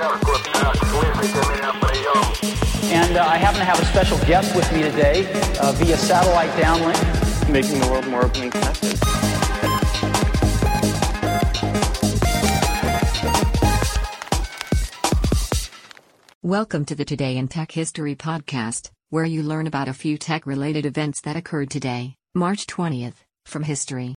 And uh, I happen to have a special guest with me today uh, via satellite downlink. Making the world more open and connected. Welcome to the Today in Tech History podcast, where you learn about a few tech related events that occurred today, March 20th, from history.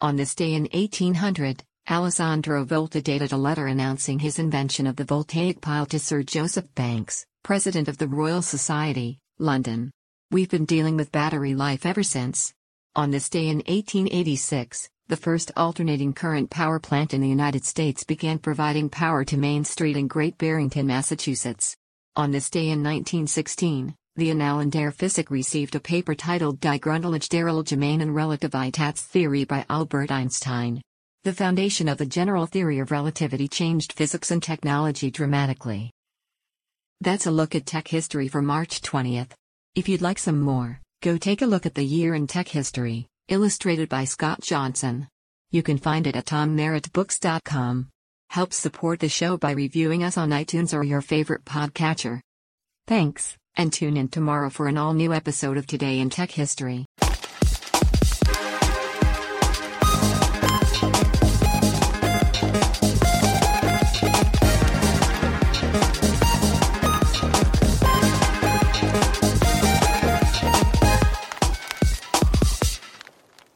On this day in 1800, Alessandro Volta dated a letter announcing his invention of the voltaic pile to Sir Joseph Banks, President of the Royal Society, London. We've been dealing with battery life ever since. On this day in 1886, the first alternating current power plant in the United States began providing power to Main Street in Great Barrington, Massachusetts. On this day in 1916, the Annalen der Physik received a paper titled Die Grundlage der Allgemeinen Relativitätstheorie by Albert Einstein. The foundation of the general theory of relativity changed physics and technology dramatically. That's a look at tech history for March 20th. If you'd like some more, go take a look at the year in tech history illustrated by Scott Johnson. You can find it at tommerrittbooks.com. Help support the show by reviewing us on iTunes or your favorite podcatcher. Thanks, and tune in tomorrow for an all new episode of Today in Tech History.